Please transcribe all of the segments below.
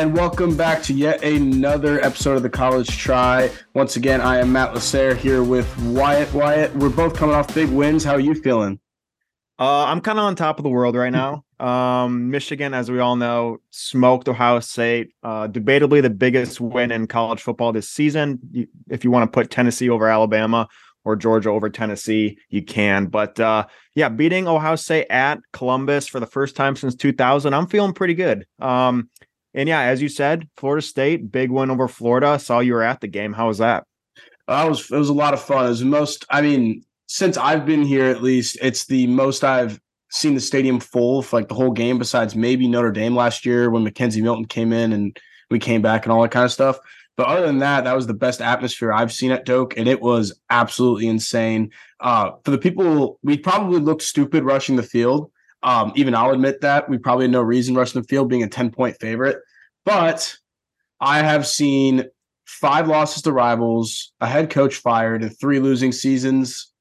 and welcome back to yet another episode of the College Try. Once again, I am Matt Lasser here with Wyatt. Wyatt, we're both coming off big wins. How are you feeling? Uh, I'm kind of on top of the world right now. Um, Michigan, as we all know, smoked Ohio State. Uh, debatably the biggest win in college football this season. If you want to put Tennessee over Alabama or Georgia over Tennessee, you can. But uh, yeah, beating Ohio State at Columbus for the first time since 2000, I'm feeling pretty good. Um, and yeah, as you said, Florida State, big win over Florida. Saw you were at the game. How was that? It was it was a lot of fun. It was the most. I mean, since I've been here, at least it's the most I've seen the stadium full for like the whole game. Besides maybe Notre Dame last year when McKenzie Milton came in and we came back and all that kind of stuff. But other than that, that was the best atmosphere I've seen at Doak, and it was absolutely insane. Uh, for the people, we probably looked stupid rushing the field um, even I'll admit that we probably no reason rushing the field being a 10 point favorite. But I have seen five losses to rivals, a head coach fired, and three losing seasons.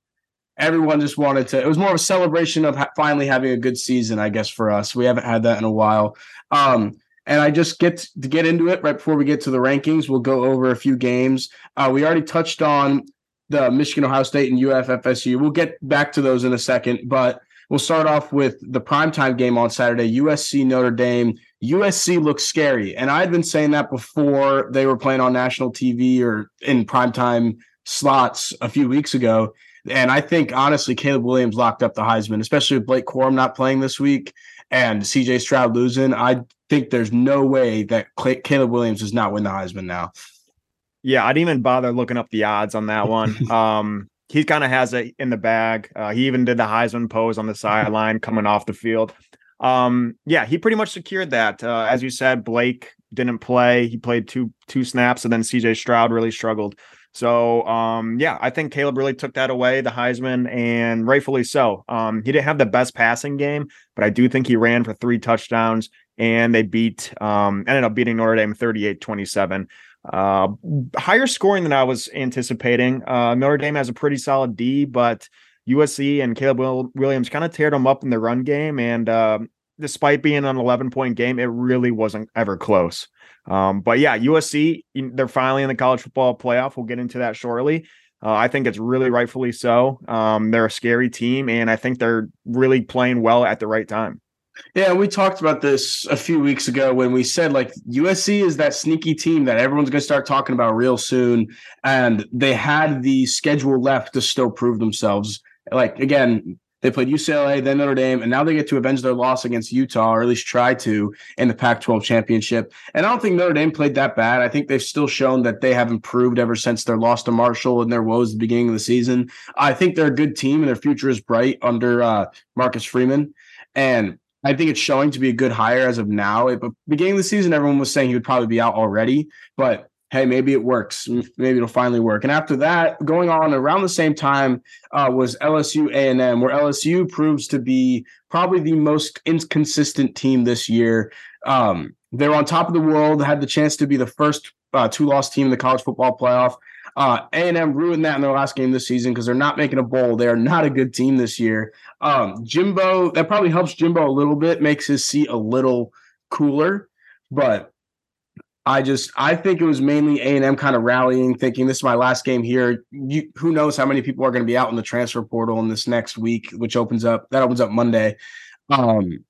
Everyone just wanted to, it was more of a celebration of ha- finally having a good season, I guess, for us. We haven't had that in a while. Um, and I just get to get into it right before we get to the rankings. We'll go over a few games. Uh, we already touched on the Michigan, Ohio State, and UFFSU. We'll get back to those in a second. But We'll start off with the primetime game on Saturday, USC Notre Dame. USC looks scary. And I had been saying that before they were playing on national TV or in primetime slots a few weeks ago. And I think honestly, Caleb Williams locked up the Heisman, especially with Blake Corum not playing this week and CJ Stroud losing. I think there's no way that Caleb Williams does not win the Heisman now. Yeah, I didn't even bother looking up the odds on that one. um, he kind of has it in the bag. Uh, he even did the Heisman pose on the sideline coming off the field. Um, yeah, he pretty much secured that. Uh, as you said, Blake didn't play. He played two two snaps, and then CJ Stroud really struggled. So um, yeah, I think Caleb really took that away, the Heisman, and rightfully so. Um, he didn't have the best passing game, but I do think he ran for three touchdowns, and they beat um, ended up beating Notre Dame 38-27. Uh, higher scoring than I was anticipating. Uh, Notre Dame has a pretty solid D, but USC and Caleb Will- Williams kind of teared them up in the run game. And uh, despite being an 11 point game, it really wasn't ever close. Um, but yeah, USC, they're finally in the college football playoff. We'll get into that shortly. Uh, I think it's really rightfully so. Um, they're a scary team, and I think they're really playing well at the right time. Yeah, we talked about this a few weeks ago when we said like USC is that sneaky team that everyone's going to start talking about real soon, and they had the schedule left to still prove themselves. Like again, they played UCLA, then Notre Dame, and now they get to avenge their loss against Utah, or at least try to in the Pac-12 championship. And I don't think Notre Dame played that bad. I think they've still shown that they have improved ever since their loss to Marshall and their woes at the beginning of the season. I think they're a good team, and their future is bright under uh, Marcus Freeman. And I think it's showing to be a good hire as of now. But beginning of the season, everyone was saying he would probably be out already. But hey, maybe it works. Maybe it'll finally work. And after that, going on around the same time uh, was LSU A and M, where LSU proves to be probably the most inconsistent team this year. Um, they're on top of the world. Had the chance to be the first uh, two-loss team in the college football playoff. Uh, A&M ruined that in their last game this season because they're not making a bowl. They are not a good team this year. Um, Jimbo, that probably helps Jimbo a little bit, makes his seat a little cooler. But I just, I think it was mainly A&M kind of rallying, thinking this is my last game here. You, who knows how many people are going to be out in the transfer portal in this next week, which opens up, that opens up Monday. Um,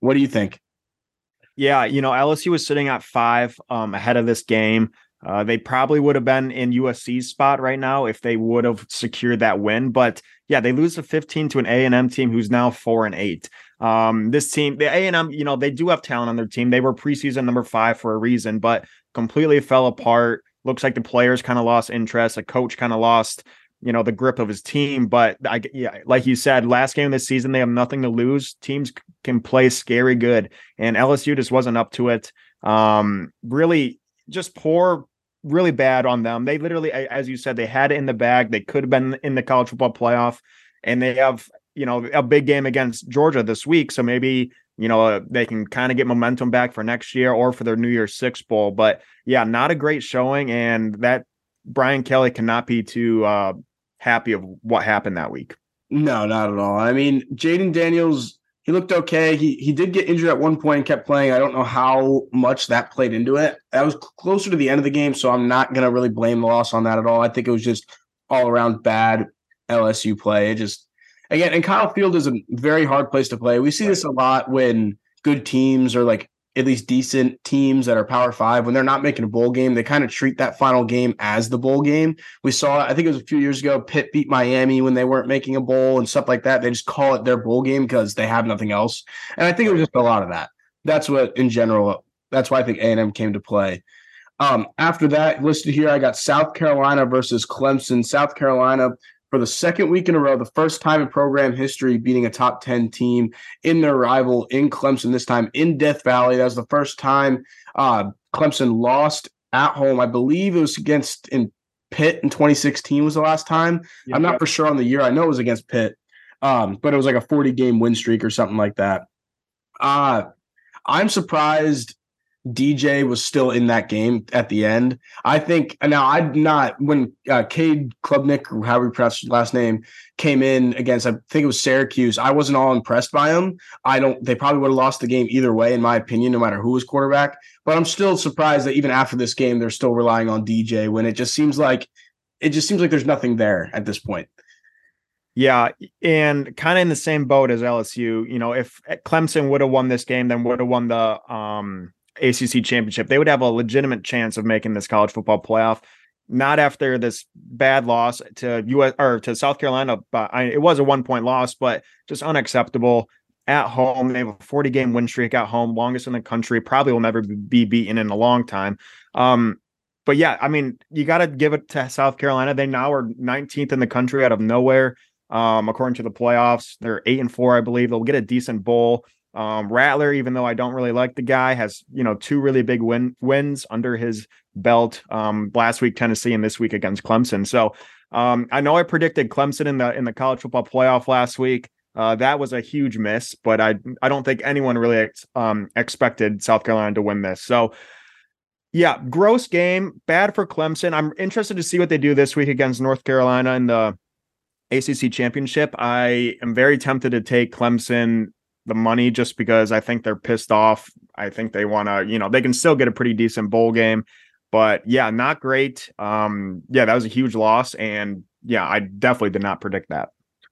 what do you think? Yeah, you know, LSU was sitting at five um, ahead of this game. Uh, they probably would have been in USC's spot right now if they would have secured that win. But yeah, they lose to 15 to an A and M team who's now four and eight. Um, this team, the A and M, you know, they do have talent on their team. They were preseason number five for a reason, but completely fell apart. Looks like the players kind of lost interest. A coach kind of lost, you know, the grip of his team. But I, yeah, like you said, last game of the season, they have nothing to lose. Teams can play scary good, and LSU just wasn't up to it. Um, really, just poor really bad on them. They literally, as you said, they had it in the bag. They could have been in the college football playoff, and they have you know a big game against Georgia this week. So maybe you know they can kind of get momentum back for next year or for their New Year's Six bowl. But yeah, not a great showing, and that Brian Kelly cannot be too uh, happy of what happened that week. No, not at all. I mean, Jayden Daniels he looked okay. He he did get injured at one point and kept playing. I don't know how much that played into it. That was closer to the end of the game, so I'm not gonna really blame the loss on that at all. I think it was just all around bad LSU play. It just again, and Kyle Field is a very hard place to play. We see this a lot when good teams are like at least decent teams that are Power Five, when they're not making a bowl game, they kind of treat that final game as the bowl game. We saw, I think it was a few years ago, Pitt beat Miami when they weren't making a bowl and stuff like that. They just call it their bowl game because they have nothing else. And I think it was just a lot of that. That's what, in general, that's why I think A&M came to play. Um, after that, listed here, I got South Carolina versus Clemson. South Carolina for the second week in a row, the first time in program history beating a top 10 team in their rival in Clemson, this time in Death Valley. That was the first time uh, Clemson lost at home. I believe it was against in Pitt in 2016 was the last time. I'm not for sure on the year. I know it was against Pitt, um, but it was like a 40 game win streak or something like that. Uh, I'm surprised DJ was still in that game at the end. I think now I'm not when uh, Cade Klubnik or however you pronounce his last name came in against I think it was Syracuse. I wasn't all impressed by him. I don't. They probably would have lost the game either way, in my opinion, no matter who was quarterback. But I'm still surprised that even after this game, they're still relying on DJ when it just seems like it just seems like there's nothing there at this point. Yeah, and kind of in the same boat as LSU. You know, if Clemson would have won this game, then would have won the um ACC championship, they would have a legitimate chance of making this college football playoff. Not after this bad loss to US or to South Carolina, but I, it was a one point loss, but just unacceptable at home. They have a 40 game win streak at home, longest in the country. Probably will never be beaten in a long time. Um, but yeah, I mean, you got to give it to South Carolina. They now are 19th in the country out of nowhere. Um, according to the playoffs, they're eight and four, I believe. They'll get a decent bowl. Um, Rattler, even though I don't really like the guy, has you know two really big win wins under his belt. Um, last week Tennessee and this week against Clemson. So um, I know I predicted Clemson in the in the college football playoff last week. Uh, that was a huge miss, but I I don't think anyone really ex, um, expected South Carolina to win this. So yeah, gross game, bad for Clemson. I'm interested to see what they do this week against North Carolina in the ACC championship. I am very tempted to take Clemson the money just because I think they're pissed off. I think they want to, you know, they can still get a pretty decent bowl game. But yeah, not great. Um, yeah, that was a huge loss. And yeah, I definitely did not predict that.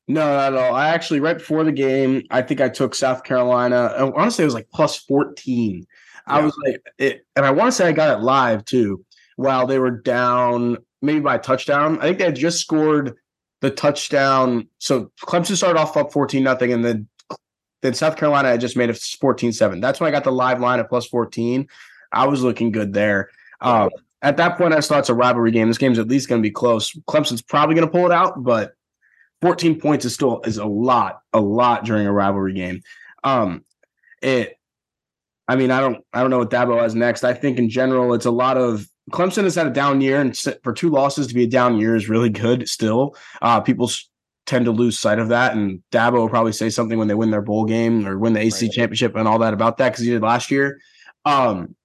No, not at all. I actually, right before the game, I think I took South Carolina. Honestly, it was like plus 14. Yeah. I was like, it, and I want to say I got it live too, while they were down maybe by a touchdown. I think they had just scored the touchdown. So Clemson started off up 14 nothing, and then then South Carolina had just made it 14 7. That's when I got the live line at plus 14. I was looking good there. Um, at that point, I just thought it's a rivalry game. This game's at least going to be close. Clemson's probably going to pull it out, but 14 points is still is a lot, a lot during a rivalry game. Um, it, I mean, I don't, I don't know what Dabo has next. I think in general, it's a lot of Clemson has had a down year, and for two losses to be a down year is really good. Still, uh, people tend to lose sight of that. And Dabo will probably say something when they win their bowl game or win the AC right. championship and all that about that because he did last year. Um,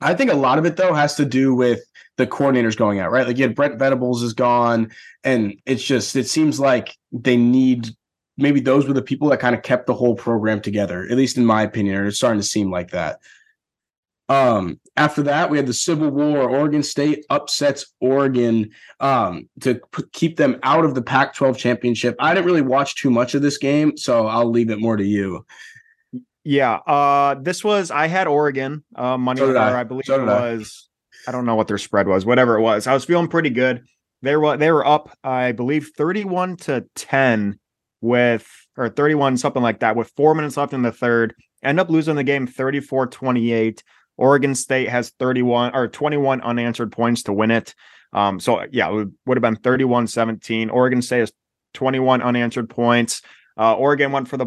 I think a lot of it though has to do with the coordinators going out, right? Like you had Brent Venables is gone, and it's just it seems like they need maybe those were the people that kind of kept the whole program together, at least in my opinion. or It's starting to seem like that. Um, after that, we had the Civil War. Oregon State upsets Oregon um, to p- keep them out of the Pac 12 championship. I didn't really watch too much of this game, so I'll leave it more to you. Yeah. Uh, this was, I had Oregon uh, money so I. I. believe so it was, I. I don't know what their spread was, whatever it was. I was feeling pretty good. They were, they were up, I believe, 31 to 10 with, or 31, something like that, with four minutes left in the third. End up losing the game 34 28. Oregon State has 31 or 21 unanswered points to win it. Um, so yeah, it would, would have been 31 17. Oregon State has 21 unanswered points. Uh, Oregon went for the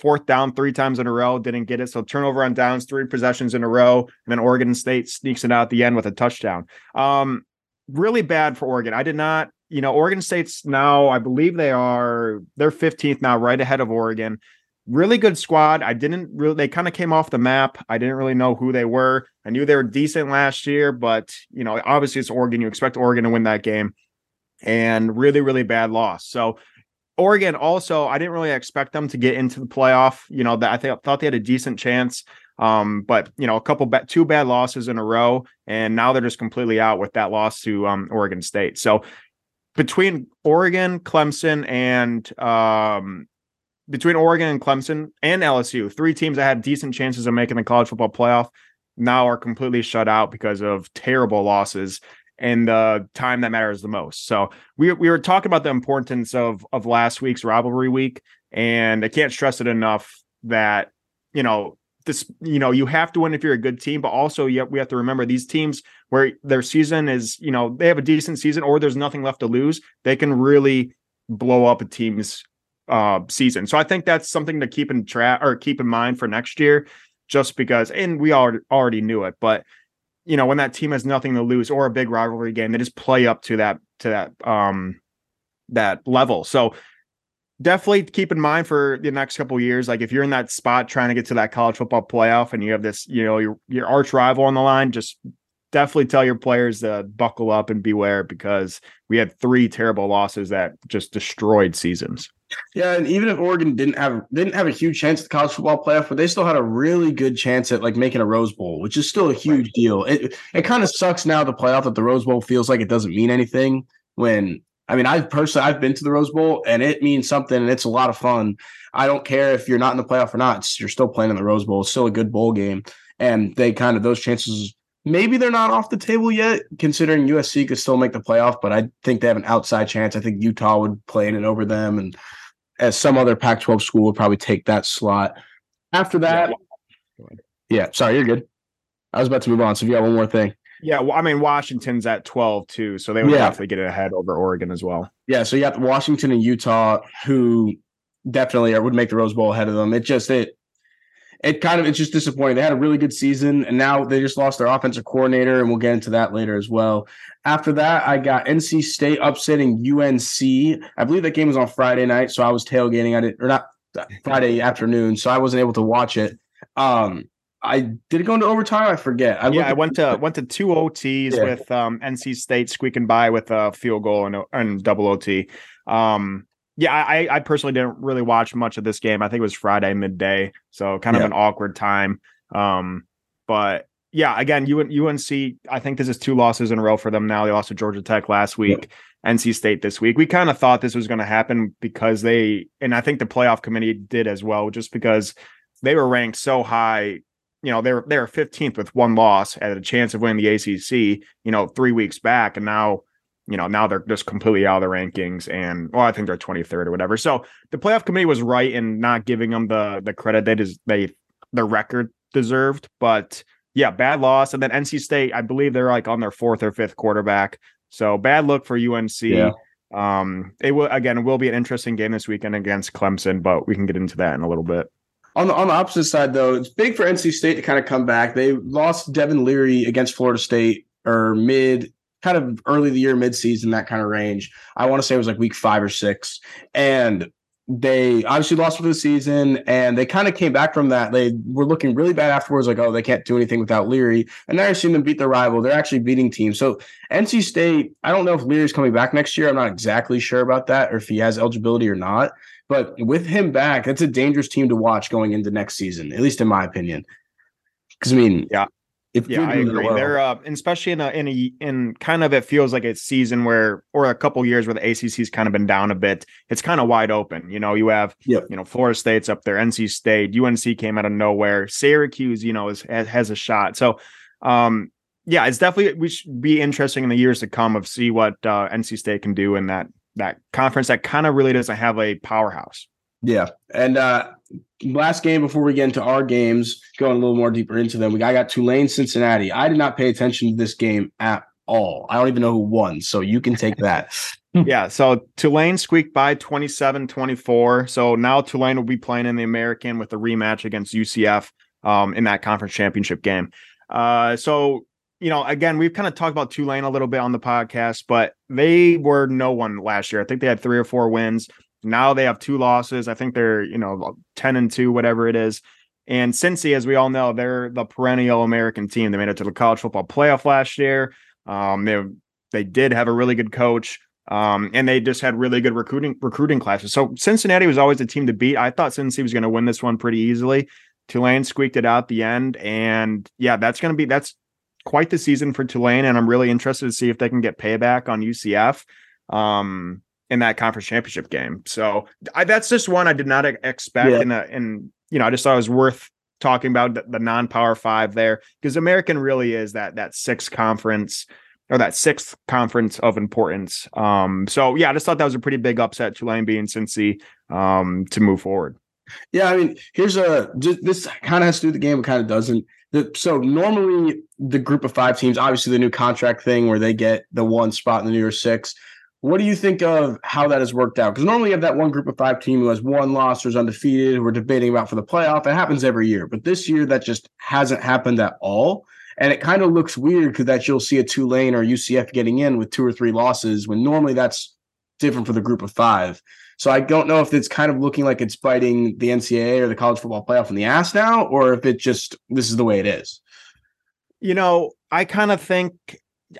fourth down three times in a row, didn't get it. So turnover on downs, three possessions in a row. And then Oregon State sneaks it out at the end with a touchdown. Um, really bad for Oregon. I did not, you know, Oregon State's now, I believe they are, they're 15th now, right ahead of Oregon really good squad. I didn't really, they kind of came off the map. I didn't really know who they were. I knew they were decent last year, but, you know, obviously it's Oregon. You expect Oregon to win that game and really, really bad loss. So Oregon also, I didn't really expect them to get into the playoff. You know, that I th- thought they had a decent chance. Um, but you know, a couple ba- two bad losses in a row, and now they're just completely out with that loss to um, Oregon State. So between Oregon, Clemson, and um, between Oregon and Clemson and LSU, three teams that had decent chances of making the college football playoff now are completely shut out because of terrible losses and the time that matters the most. So we we were talking about the importance of of last week's rivalry week, and I can't stress it enough that you know this you know you have to win if you're a good team, but also have, we have to remember these teams where their season is you know they have a decent season or there's nothing left to lose, they can really blow up a team's uh, season. So I think that's something to keep in track or keep in mind for next year, just because and we already already knew it, but you know when that team has nothing to lose or a big rivalry game, they just play up to that to that um that level. So definitely keep in mind for the next couple years like if you're in that spot trying to get to that college football playoff and you have this you know your your arch rival on the line just definitely tell your players to buckle up and beware because we had three terrible losses that just destroyed seasons yeah, and even if Oregon didn't have didn't have a huge chance at the college football playoff, but they still had a really good chance at like making a Rose Bowl, which is still a huge right. deal. It it kind of sucks now the playoff that the Rose Bowl feels like it doesn't mean anything when I mean, I personally I've been to the Rose Bowl and it means something and it's a lot of fun. I don't care if you're not in the playoff or not. you're still playing in the Rose Bowl. It's still a good bowl game. And they kind of those chances maybe they're not off the table yet, considering USC could still make the playoff, but I think they have an outside chance. I think Utah would play in it over them and as some other Pac 12 school would probably take that slot. After that, yeah. yeah, sorry, you're good. I was about to move on. So if you got one more thing. Yeah, well, I mean Washington's at 12 too, so they would yeah. definitely get ahead over Oregon as well. Yeah, so you got Washington and Utah who definitely would make the Rose Bowl ahead of them. It just it it kind of it's just disappointing. They had a really good season, and now they just lost their offensive coordinator, and we'll get into that later as well. After that, I got NC State upsetting UNC. I believe that game was on Friday night, so I was tailgating. I did or not Friday afternoon, so I wasn't able to watch it. Um, I did it go into overtime. I forget. I yeah, I went to went to two OTs yeah. with um, NC State squeaking by with a field goal and, and double OT. Um, yeah, I, I personally didn't really watch much of this game. I think it was Friday midday, so kind of yeah. an awkward time. Um, but yeah, again, UNC. I think this is two losses in a row for them now. They lost to Georgia Tech last week, yeah. NC State this week. We kind of thought this was going to happen because they, and I think the playoff committee did as well, just because they were ranked so high. You know, they were they were 15th with one loss, at a chance of winning the ACC. You know, three weeks back, and now you know, now they're just completely out of the rankings and well, I think they're 23rd or whatever. So the playoff committee was right in not giving them the the credit they des- they the record deserved. But yeah, bad loss. And then NC State, I believe they're like on their fourth or fifth quarterback. So bad look for UNC. Yeah. Um, it will again, it will be an interesting game this weekend against Clemson, but we can get into that in a little bit. On the on the opposite side, though, it's big for NC State to kind of come back. They lost Devin Leary against Florida State or mid kind of early the year, mid-season, that kind of range. I want to say it was like week five or six. And they obviously lost for the season and they kind of came back from that. They were looking really bad afterwards, like, oh, they can't do anything without Leary. And now you're seeing them beat their rival. They're actually beating teams. So NC State, I don't know if Leary's coming back next year. I'm not exactly sure about that or if he has eligibility or not. But with him back, that's a dangerous team to watch going into next season, at least in my opinion. Because I mean, yeah, if yeah, I agree. Well. They're uh, especially in a in a in kind of it feels like a season where or a couple years where the ACC's kind of been down a bit. It's kind of wide open. You know, you have yep. you know Florida State's up there, NC State, UNC came out of nowhere, Syracuse, you know, is has, has a shot. So, um, yeah, it's definitely we should be interesting in the years to come of see what uh, NC State can do in that that conference that kind of really doesn't have a powerhouse. Yeah, and uh, last game before we get into our games, going a little more deeper into them, we I got Tulane Cincinnati. I did not pay attention to this game at all. I don't even know who won, so you can take that. yeah, so Tulane squeaked by 27-24. So now Tulane will be playing in the American with a rematch against UCF um, in that conference championship game. Uh, so you know, again, we've kind of talked about Tulane a little bit on the podcast, but they were no one last year. I think they had three or four wins. Now they have two losses. I think they're, you know, 10 and 2, whatever it is. And Cincy, as we all know, they're the perennial American team. They made it to the college football playoff last year. Um, they they did have a really good coach. Um, and they just had really good recruiting recruiting classes. So Cincinnati was always a team to beat. I thought Cincinnati was going to win this one pretty easily. Tulane squeaked it out the end, and yeah, that's going to be that's quite the season for Tulane, and I'm really interested to see if they can get payback on UCF um, in that conference championship game. So I, that's just one I did not expect, yeah. and and you know I just thought it was worth talking about the, the non-power five there because American really is that that sixth conference or that sixth conference of importance. Um, so yeah, I just thought that was a pretty big upset, to Tulane being Cincy um, to move forward. Yeah, I mean, here's a this kind of has to do with the game, it kind of doesn't. The, so normally the group of five teams, obviously the new contract thing where they get the one spot in the New Year's Six. What do you think of how that has worked out? Because normally you have that one group of five team who has one loss or is undefeated, who are debating about for the playoff. It happens every year, but this year that just hasn't happened at all. And it kind of looks weird because that you'll see a Tulane or UCF getting in with two or three losses when normally that's different for the group of five. So I don't know if it's kind of looking like it's biting the NCAA or the college football playoff in the ass now, or if it just this is the way it is. You know, I kind of think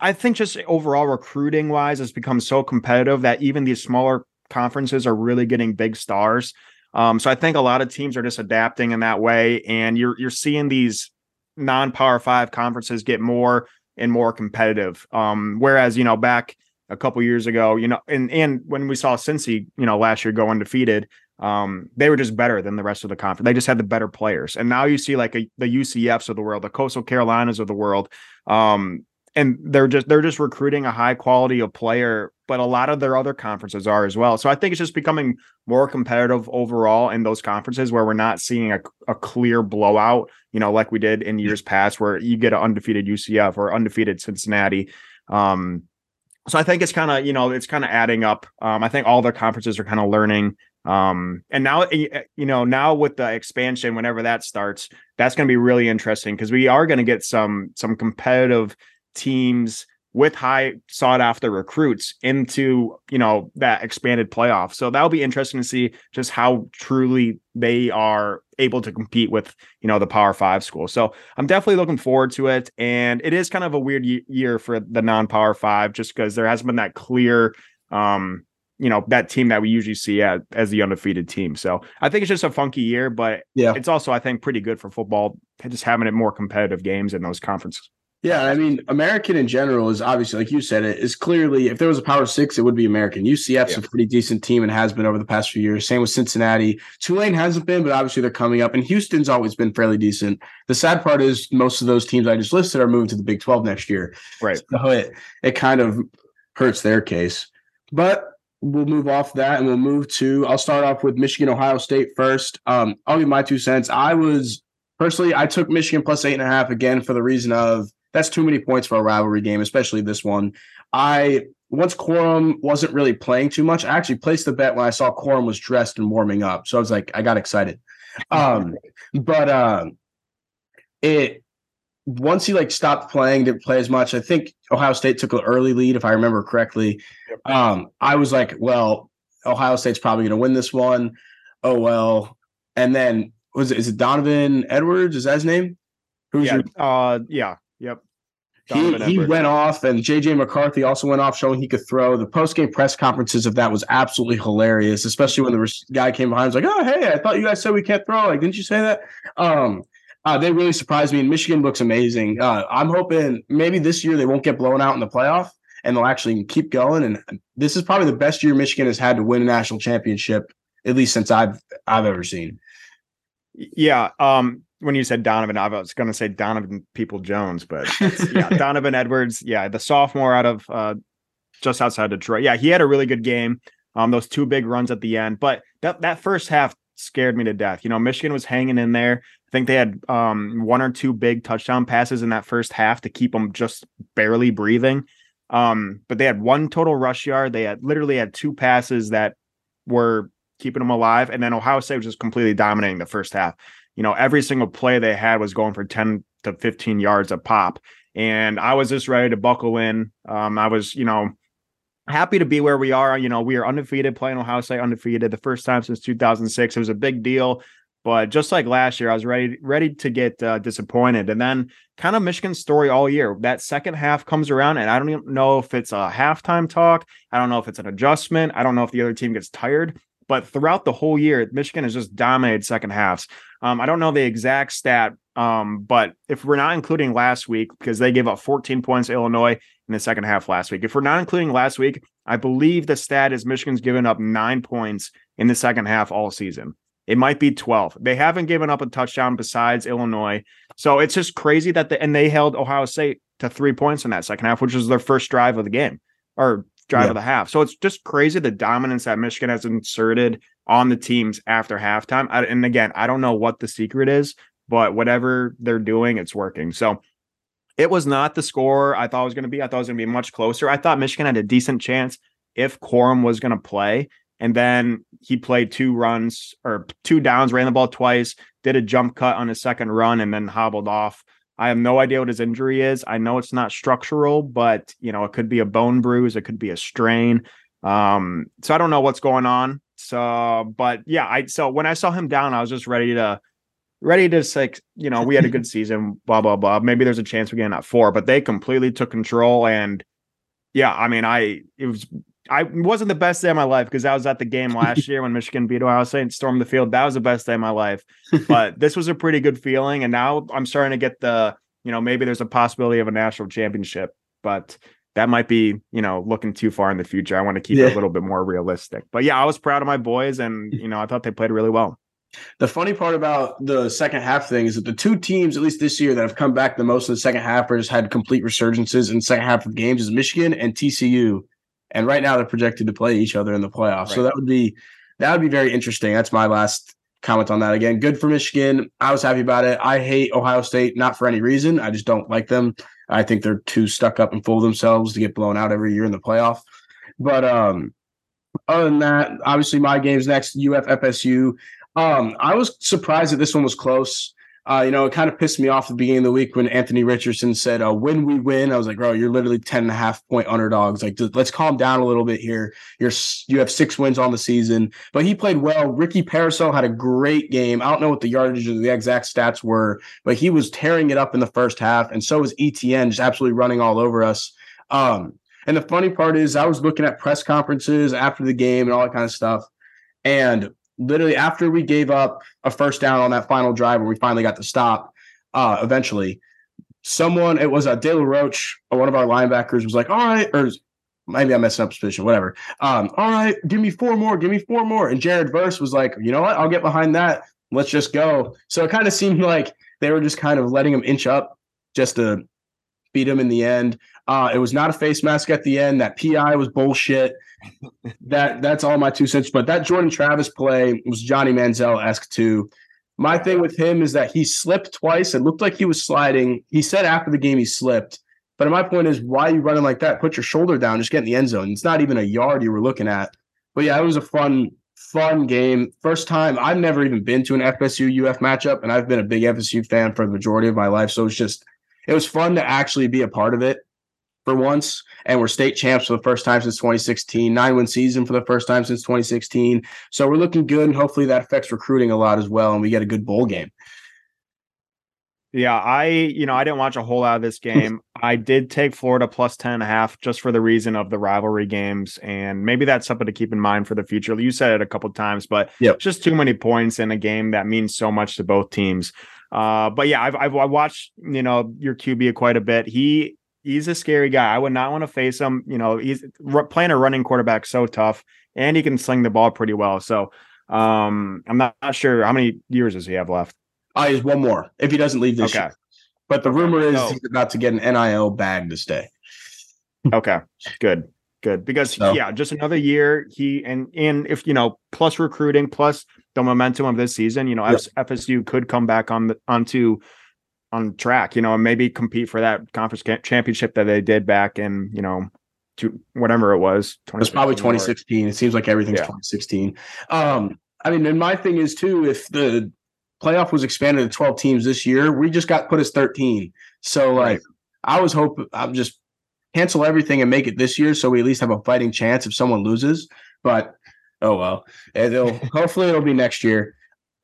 I think just overall recruiting wise, it's become so competitive that even these smaller conferences are really getting big stars. Um, so I think a lot of teams are just adapting in that way, and you're you're seeing these non-power five conferences get more and more competitive. Um, whereas you know back a couple years ago, you know, and and when we saw Cincy, you know, last year go undefeated, um, they were just better than the rest of the conference. They just had the better players. And now you see like a, the UCFs of the world, the Coastal Carolinas of the world, um, and they're just they're just recruiting a high quality of player but a lot of their other conferences are as well so i think it's just becoming more competitive overall in those conferences where we're not seeing a, a clear blowout you know like we did in years past where you get an undefeated ucf or undefeated cincinnati um, so I think it's kind of you know it's kind of adding up. Um, I think all their conferences are kind of learning. Um, and now you know now with the expansion, whenever that starts, that's going to be really interesting because we are going to get some some competitive teams with high sought after recruits into you know that expanded playoff. So that'll be interesting to see just how truly they are able to compete with you know the power five school. So i'm definitely looking forward to it. And it is kind of a weird year for the non-power five just because there hasn't been that clear um you know that team that we usually see as, as the undefeated team. So i think it's just a funky year but yeah. it's also i think pretty good for football just having it more competitive games in those conferences yeah, I mean, American in general is obviously, like you said, it is clearly if there was a power six, it would be American. UCF's yeah. a pretty decent team and has been over the past few years. Same with Cincinnati. Tulane hasn't been, but obviously they're coming up. And Houston's always been fairly decent. The sad part is most of those teams I just listed are moving to the Big 12 next year. Right. So it it kind of hurts their case. But we'll move off that and we'll move to I'll start off with Michigan, Ohio State first. Um, I'll give my two cents. I was personally I took Michigan plus eight and a half again for the reason of that's too many points for a rivalry game, especially this one. I once Corum wasn't really playing too much, I actually placed the bet when I saw Corum was dressed and warming up. So I was like, I got excited. Um, but um, it once he like stopped playing, didn't play as much. I think Ohio State took an early lead, if I remember correctly. Um, I was like, well, Ohio State's probably going to win this one. Oh well. And then was it is it Donovan Edwards? Is that his name? Who's yeah, your- uh yeah. Yep. he, he went off, and JJ McCarthy also went off, showing he could throw. The post game press conferences of that was absolutely hilarious, especially when the guy came behind. Was like, "Oh, hey, I thought you guys said we can't throw. Like, didn't you say that?" Um, uh, they really surprised me. And Michigan looks amazing. Uh, I'm hoping maybe this year they won't get blown out in the playoff, and they'll actually keep going. And this is probably the best year Michigan has had to win a national championship, at least since I've I've ever seen. Yeah. Um, when you said Donovan, I was going to say Donovan People Jones, but yeah, Donovan Edwards, yeah, the sophomore out of uh, just outside Detroit. Yeah, he had a really good game. Um, those two big runs at the end, but that that first half scared me to death. You know, Michigan was hanging in there. I think they had um, one or two big touchdown passes in that first half to keep them just barely breathing. Um, but they had one total rush yard. They had literally had two passes that were keeping them alive, and then Ohio State was just completely dominating the first half you know, every single play they had was going for 10 to 15 yards a pop. And I was just ready to buckle in. Um, I was, you know, happy to be where we are. You know, we are undefeated, playing Ohio State undefeated the first time since 2006. It was a big deal. But just like last year, I was ready ready to get uh, disappointed. And then kind of Michigan's story all year. That second half comes around, and I don't even know if it's a halftime talk. I don't know if it's an adjustment. I don't know if the other team gets tired. But throughout the whole year, Michigan has just dominated second halves. Um, I don't know the exact stat, um, but if we're not including last week, because they gave up 14 points to Illinois in the second half last week, if we're not including last week, I believe the stat is Michigan's given up nine points in the second half all season. It might be 12. They haven't given up a touchdown besides Illinois. So it's just crazy that the, and they held Ohio State to three points in that second half, which was their first drive of the game or drive yeah. of the half. So it's just crazy the dominance that Michigan has inserted on the teams after halftime. I, and again, I don't know what the secret is, but whatever they're doing, it's working. So it was not the score I thought it was going to be. I thought it was going to be much closer. I thought Michigan had a decent chance if Corum was going to play. And then he played two runs or two downs, ran the ball twice, did a jump cut on his second run, and then hobbled off. I have no idea what his injury is. I know it's not structural, but you know, it could be a bone bruise, it could be a strain. Um, so I don't know what's going on. So, but yeah, I so when I saw him down, I was just ready to ready to say, you know, we had a good season, blah, blah, blah. Maybe there's a chance we get at four, but they completely took control. And yeah, I mean, I it was I wasn't the best day of my life because I was at the game last year when Michigan beat Ohio State and stormed the field. That was the best day of my life. But this was a pretty good feeling. And now I'm starting to get the, you know, maybe there's a possibility of a national championship, but that might be, you know, looking too far in the future. I want to keep yeah. it a little bit more realistic. But yeah, I was proud of my boys and, you know, I thought they played really well. The funny part about the second half thing is that the two teams, at least this year, that have come back the most in the second half or just had complete resurgences in the second half of games is Michigan and TCU and right now they're projected to play each other in the playoffs. Right. So that would be that would be very interesting. That's my last comment on that. Again, good for Michigan. I was happy about it. I hate Ohio State not for any reason. I just don't like them. I think they're too stuck up and full of themselves to get blown out every year in the playoff. But um, other than that, obviously my game's next. UF FSU. Um, I was surprised that this one was close. Uh, you know, it kind of pissed me off at the beginning of the week when Anthony Richardson said, uh, when we win, I was like, bro, you're literally 10 and a half point underdogs. Like, let's calm down a little bit here. You're, you have six wins on the season, but he played well. Ricky Pearsall had a great game. I don't know what the yardage or the exact stats were, but he was tearing it up in the first half. And so was ETN, just absolutely running all over us. Um, and the funny part is, I was looking at press conferences after the game and all that kind of stuff. And literally after we gave up a first down on that final drive where we finally got the stop, uh, eventually, someone it was a uh, DeLoach, uh, one of our linebackers, was like, "All right," or maybe I'm messing up position, whatever. Um, all right, give me four more, give me four more. And Jared Verse was like, "You know what? I'll get behind that. Let's just go." So it kind of seemed like they were just kind of letting him inch up just to beat him in the end. Uh, it was not a face mask at the end. That PI was bullshit that that's all my two cents. But that Jordan Travis play was Johnny Manziel esque too. My thing with him is that he slipped twice. It looked like he was sliding. He said after the game he slipped. But my point is, why are you running like that? Put your shoulder down, just get in the end zone. It's not even a yard you were looking at. But yeah, it was a fun, fun game. First time I've never even been to an FSU UF matchup, and I've been a big FSU fan for the majority of my life. So it's just it was fun to actually be a part of it for once, and we're state champs for the first time since 2016. Nine win season for the first time since 2016. So we're looking good, and hopefully that affects recruiting a lot as well, and we get a good bowl game. Yeah, I you know I didn't watch a whole lot of this game. I did take Florida plus 10 and a half just for the reason of the rivalry games, and maybe that's something to keep in mind for the future. You said it a couple times, but yep. just too many points in a game that means so much to both teams. Uh, but yeah, I've, I've I watched you know your QB quite a bit. He he's a scary guy. I would not want to face him. You know, he's playing a running quarterback so tough, and he can sling the ball pretty well. So um, I'm not, not sure how many years does he have left. Uh, he's one more if he doesn't leave this okay. year. But the rumor is he's about to get an NIL bag to stay. okay, good, good. Because so. yeah, just another year. He and and if you know, plus recruiting, plus the momentum of this season, you know, yep. FSU could come back on the onto on track, you know, and maybe compete for that conference championship that they did back in, you know, to whatever it was. It was probably 2016. Or, it seems like everything's yeah. 2016. Um, I mean, and my thing is too, if the playoff was expanded to 12 teams this year, we just got put as 13. So like, right. I was hoping I'm just cancel everything and make it this year so we at least have a fighting chance if someone loses. But oh well, it'll hopefully it'll be next year.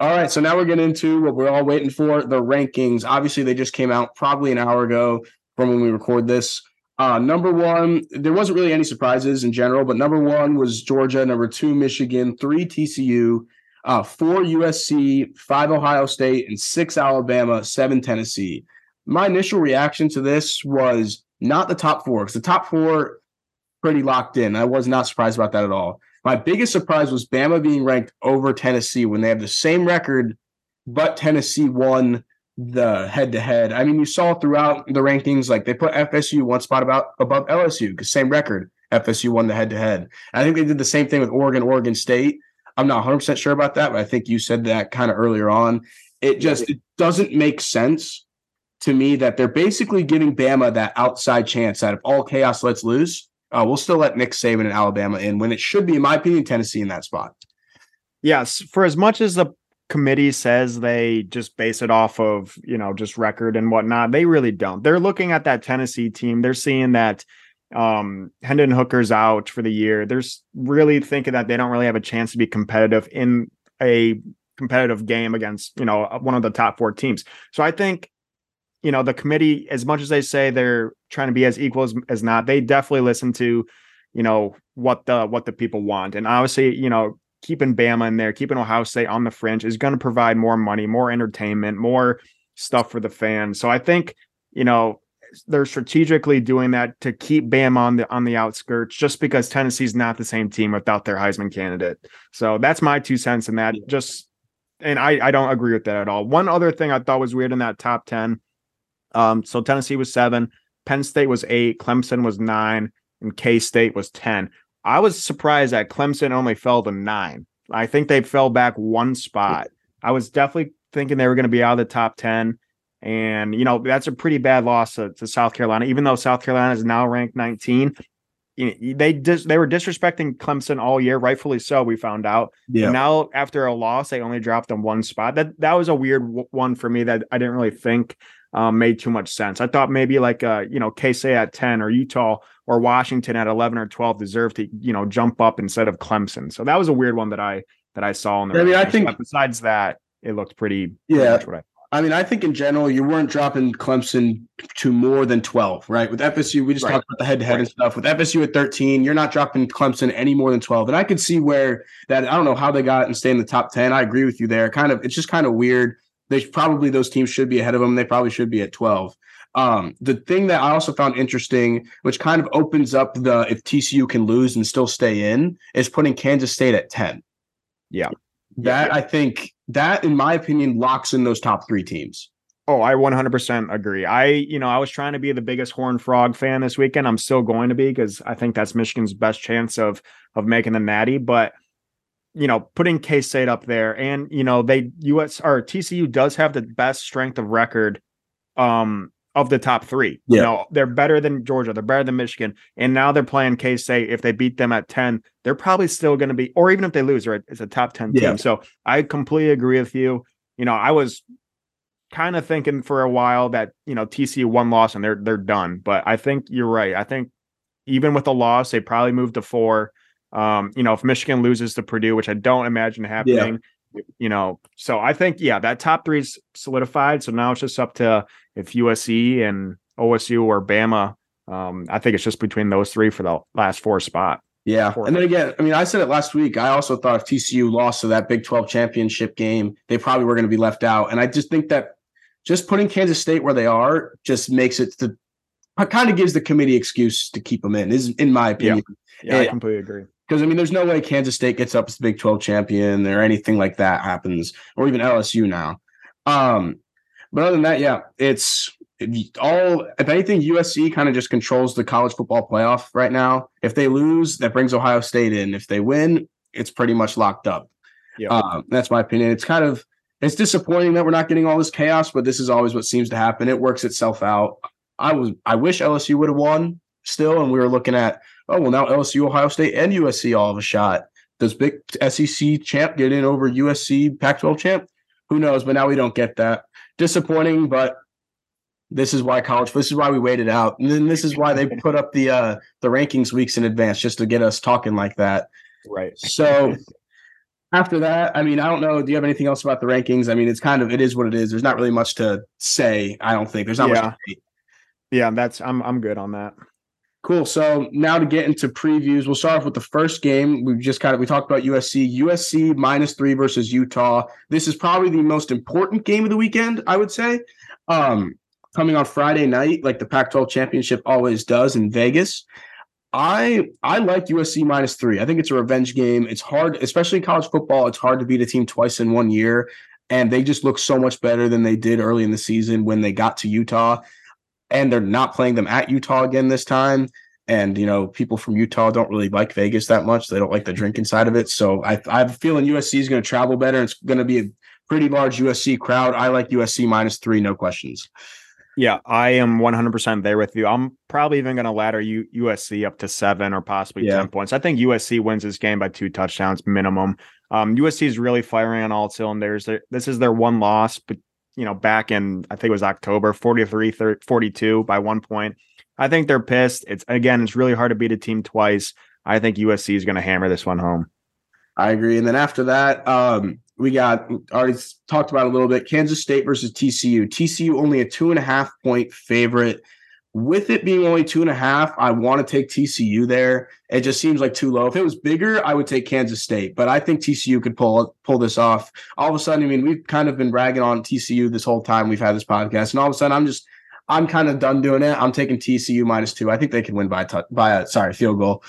All right, so now we're getting into what we're all waiting for the rankings. Obviously, they just came out probably an hour ago from when we record this. Uh, number one, there wasn't really any surprises in general, but number one was Georgia, number two, Michigan, three, TCU, uh, four, USC, five, Ohio State, and six, Alabama, seven, Tennessee. My initial reaction to this was not the top four, because the top four pretty locked in. I was not surprised about that at all. My biggest surprise was Bama being ranked over Tennessee when they have the same record, but Tennessee won the head to head. I mean, you saw throughout the rankings, like they put FSU one spot about above LSU because same record. FSU won the head to head. I think they did the same thing with Oregon, Oregon State. I'm not 100 percent sure about that, but I think you said that kind of earlier on. It just it doesn't make sense to me that they're basically giving Bama that outside chance that if all chaos lets loose, uh, we'll still let Nick Saban and Alabama in when it should be, in my opinion, Tennessee in that spot. Yes, for as much as the committee says they just base it off of you know just record and whatnot, they really don't. They're looking at that Tennessee team. They're seeing that um Hendon Hooker's out for the year. They're really thinking that they don't really have a chance to be competitive in a competitive game against you know one of the top four teams. So I think you know the committee as much as they say they're trying to be as equal as, as not they definitely listen to you know what the what the people want. And obviously you know keeping bama in there keeping ohio state on the fringe is going to provide more money more entertainment more stuff for the fans. So i think you know they're strategically doing that to keep bama on the on the outskirts just because tennessee's not the same team without their heisman candidate. So that's my two cents in that. Just and i i don't agree with that at all. One other thing i thought was weird in that top 10 um, so Tennessee was seven, Penn State was eight, Clemson was nine, and K State was 10. I was surprised that Clemson only fell to nine. I think they fell back one spot. I was definitely thinking they were going to be out of the top 10. And, you know, that's a pretty bad loss to, to South Carolina, even though South Carolina is now ranked 19. They dis- they were disrespecting Clemson all year, rightfully so. We found out. Yeah. now after a loss, they only dropped them one spot. That that was a weird w- one for me that I didn't really think um, made too much sense. I thought maybe like uh, you know, K State at 10 or Utah or Washington at 11 or 12 deserved to, you know, jump up instead of Clemson. So that was a weird one that I that I saw in the I mean, I think but besides that, it looked pretty yeah. Pretty I, I mean, I think in general, you weren't dropping Clemson to more than 12, right? With FSU, we just right. talked about the head to head and stuff. With FSU at 13, you're not dropping Clemson any more than 12. And I could see where that, I don't know how they got and stay in the top 10. I agree with you there. Kind of, it's just kind of weird they probably those teams should be ahead of them. They probably should be at 12. Um, the thing that I also found interesting, which kind of opens up the if TCU can lose and still stay in, is putting Kansas State at 10. Yeah. That yeah. I think that, in my opinion, locks in those top three teams. Oh, I 100% agree. I, you know, I was trying to be the biggest Horn Frog fan this weekend. I'm still going to be because I think that's Michigan's best chance of of making the Natty. But you know, putting K State up there, and you know, they US or TCU does have the best strength of record um of the top three. Yeah. You know, they're better than Georgia, they're better than Michigan, and now they're playing K State. If they beat them at 10, they're probably still going to be, or even if they lose, right, it's a top 10 yeah. team. So I completely agree with you. You know, I was kind of thinking for a while that, you know, TCU one loss and they're they're done. But I think you're right. I think even with a loss, they probably moved to four. Um, you know, if Michigan loses to Purdue, which I don't imagine happening, yeah. you know, so I think yeah, that top three is solidified. So now it's just up to if USC and OSU or Bama. Um, I think it's just between those three for the last four spot. Yeah. And then again, I mean, I said it last week. I also thought if TCU lost to that Big 12 championship game, they probably were going to be left out. And I just think that just putting Kansas State where they are just makes it the kind of gives the committee excuse to keep them in, is in my opinion. Yeah, yeah I completely agree. Because I mean, there's no way Kansas State gets up as the Big 12 champion or anything like that happens, or even LSU now. Um, but other than that, yeah, it's all if anything, USC kind of just controls the college football playoff right now. If they lose, that brings Ohio State in. If they win, it's pretty much locked up. Yeah, um, that's my opinion. It's kind of it's disappointing that we're not getting all this chaos, but this is always what seems to happen. It works itself out. I was I wish LSU would have won still, and we were looking at oh well now LSU, Ohio State, and USC all have a shot. Does big SEC champ get in over USC Pac-12 champ? Who knows? But now we don't get that. Disappointing, but this is why college. This is why we waited out, and then this is why they put up the uh, the rankings weeks in advance just to get us talking like that. Right. So, after that, I mean, I don't know. Do you have anything else about the rankings? I mean, it's kind of it is what it is. There's not really much to say. I don't think there's not Yeah. much. To say. Yeah, that's I'm I'm good on that. Cool. So now to get into previews, we'll start off with the first game. We just kind of we talked about USC. USC minus three versus Utah. This is probably the most important game of the weekend, I would say. Um, coming on Friday night, like the Pac-12 championship always does in Vegas. I I like USC minus three. I think it's a revenge game. It's hard, especially in college football. It's hard to beat a team twice in one year, and they just look so much better than they did early in the season when they got to Utah. And they're not playing them at Utah again this time. And you know, people from Utah don't really like Vegas that much. They don't like the drinking side of it. So I I have a feeling USC is going to travel better. It's going to be a pretty large USC crowd. I like USC minus three, no questions. Yeah, I am 100% there with you. I'm probably even going to ladder U- USC up to seven or possibly Yeah. 10 points. I think USC wins this game by two touchdowns minimum. Um, USC is really firing on all cylinders. They're, this is their one loss, but you know, back in I think it was October, 43 30, 42 by one point. I think they're pissed. It's again, it's really hard to beat a team twice. I think USC is going to hammer this one home. I agree. And then after that, um, we got already talked about a little bit. Kansas State versus TCU. TCU only a two and a half point favorite. With it being only two and a half, I want to take TCU there. It just seems like too low. If it was bigger, I would take Kansas State, but I think TCU could pull pull this off. All of a sudden, I mean, we've kind of been ragging on TCU this whole time we've had this podcast, and all of a sudden, I'm just I'm kind of done doing it. I'm taking TCU minus two. I think they can win by a by a sorry field goal.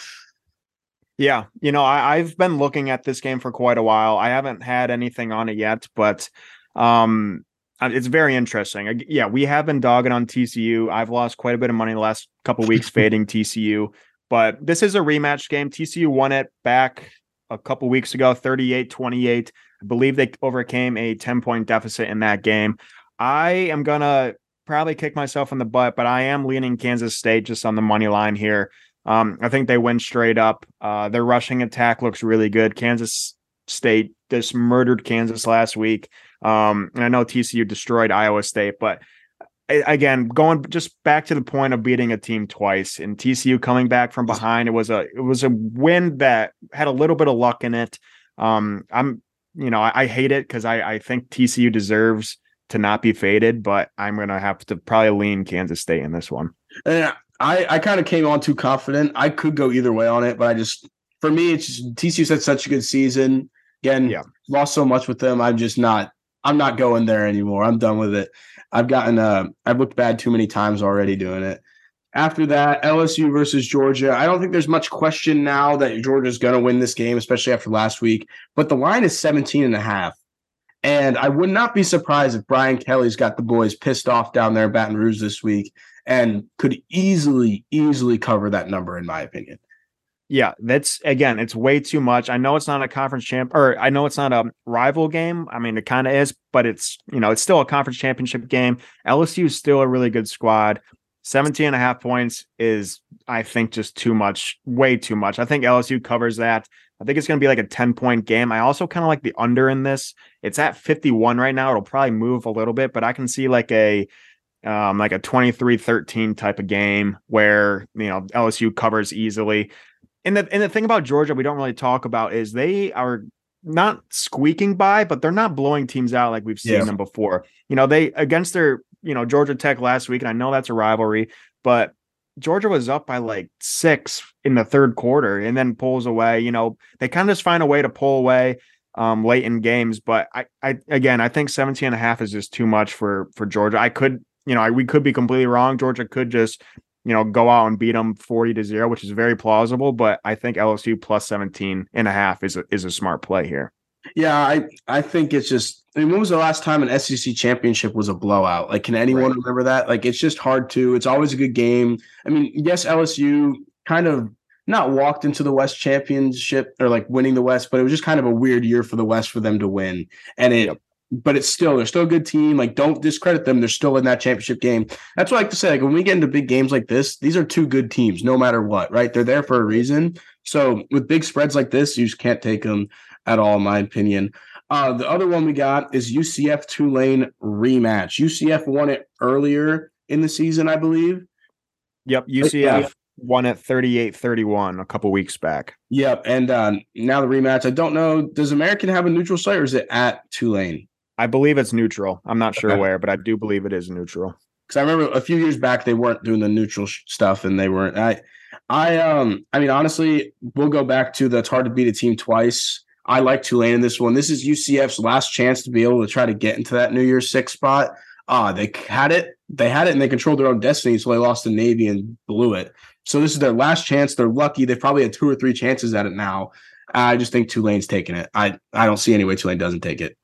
Yeah, you know, I, I've been looking at this game for quite a while. I haven't had anything on it yet, but um, it's very interesting. Yeah, we have been dogging on TCU. I've lost quite a bit of money the last couple weeks fading TCU, but this is a rematch game. TCU won it back a couple weeks ago, 38-28. I believe they overcame a 10-point deficit in that game. I am gonna probably kick myself in the butt, but I am leaning Kansas State just on the money line here. Um, I think they win straight up. Uh, their rushing attack looks really good. Kansas State just murdered Kansas last week. Um, and I know TCU destroyed Iowa State, but again, going just back to the point of beating a team twice and TCU coming back from behind, it was a it was a win that had a little bit of luck in it. Um, I'm you know I, I hate it because I I think TCU deserves to not be faded, but I'm gonna have to probably lean Kansas State in this one. And I, I kind of came on too confident. I could go either way on it, but I just, for me, it's just TCU's had such a good season. Again, Yeah. lost so much with them. I'm just not, I'm not going there anymore. I'm done with it. I've gotten, uh, I've looked bad too many times already doing it. After that, LSU versus Georgia. I don't think there's much question now that Georgia's going to win this game, especially after last week. But the line is 17 and a half. And I would not be surprised if Brian Kelly's got the boys pissed off down there in Baton Rouge this week and could easily, easily cover that number, in my opinion. Yeah, that's again, it's way too much. I know it's not a conference champ or I know it's not a rival game. I mean, it kind of is, but it's, you know, it's still a conference championship game. LSU is still a really good squad. 17 and a half points is, I think, just too much, way too much. I think LSU covers that. I think it's going to be like a 10 point game. I also kind of like the under in this. It's at 51 right now. It'll probably move a little bit, but I can see like a, um, like a 23 13 type of game where, you know, LSU covers easily. And the and the thing about Georgia we don't really talk about is they are not squeaking by, but they're not blowing teams out like we've seen Yeah. them before. You know, they against their, you know, Georgia Tech last week, and I know that's a rivalry, but Georgia was up by like six in the third quarter and then pulls away. You know, they kind of just find a way to pull away um late in games. But I I again I think 17 and a half is just too much for for Georgia. I could, you know, I, we could be completely wrong. Georgia could just you know, go out and beat them 40 to 0, which is very plausible. But I think LSU plus 17 and a half is a, is a smart play here. Yeah, I, I think it's just. I mean, when was the last time an SEC championship was a blowout? Like, can anyone Right. remember that? Like, it's just hard to. It's always a good game. I mean, yes, LSU kind of not walked into the West championship or like winning the West, but it was just kind of a weird year for the West for them to win. And it, Yep. But it's still they're still a good team. Like, don't discredit them. They're still in that championship game. That's what I like to say. Like, when we get into big games like this, these are two good teams, no matter what. Right? They're there for a reason. So with big spreads like this, you just can't take them at all, in my opinion. Uh, the other one we got is UCF Tulane rematch. UCF won it earlier in the season, I believe. Yep. UCF won at 38-31 a couple weeks back. Yep, and uh, now the rematch. I don't know. Does American have a neutral site or is it at Tulane? I believe it's neutral. I'm not sure okay. where, but I do believe it is neutral. Because I remember a few years back they weren't doing the neutral sh- stuff, and they weren't. I, I, um, I mean, honestly, we'll go back to the. It's hard to beat a team twice. I like Tulane in this one. This is UCF's last chance to be able to try to get into that New Year's Six spot. Ah, uh, they had it. They had it, and they controlled their own destiny. So they lost to Navy and blew it. So this is their last chance. They're lucky. They've probably had two or three chances at it now. I just think Tulane's taking it. I I don't see any way Tulane doesn't take it.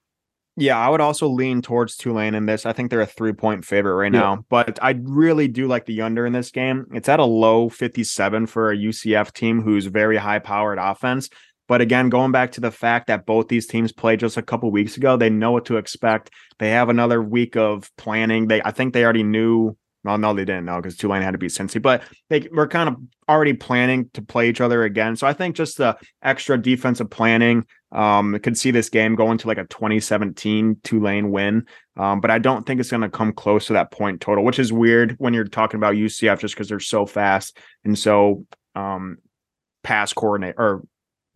Yeah, I would also lean towards Tulane in this. I think they're a three point favorite right yeah. now, but I really do like the under in this game. It's at a low 57 for a UCF team who's very high powered offense. But again, going back to the fact that both these teams played just a couple weeks ago, they know what to expect. They have another week of planning. They, I think, they already knew. Well, no, they didn't know because Tulane had to beat Cincy, but they were kind of already planning to play each other again. So I think just the extra defensive planning, um, could see this game going to like a 2017 Tulane win. Um, but I don't think it's going to come close to that point total, which is weird when you're talking about UCF just because they're so fast and so um, pass coordinate or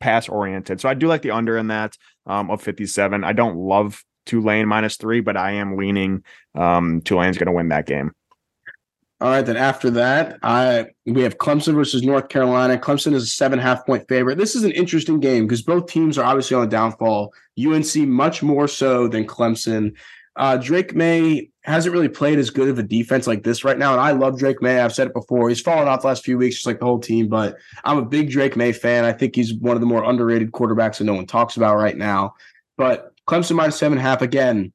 pass oriented. So I do like the under in that um, of 57. I don't love Tulane minus three, but I am leaning um, Tulane's going to win that game. All right, then after that, I we have Clemson versus North Carolina. Clemson is a seven half point favorite. This is an interesting game because both teams are obviously on the downfall. UNC much more so than Clemson. Uh, Drake Maye hasn't really played as good of a defense like this right now, and I love Drake Maye. I've said it before; he's fallen off the last few weeks, just like the whole team. But I'm a big Drake Maye fan. I think he's one of the more underrated quarterbacks that no one talks about right now. But Clemson minus seven half again.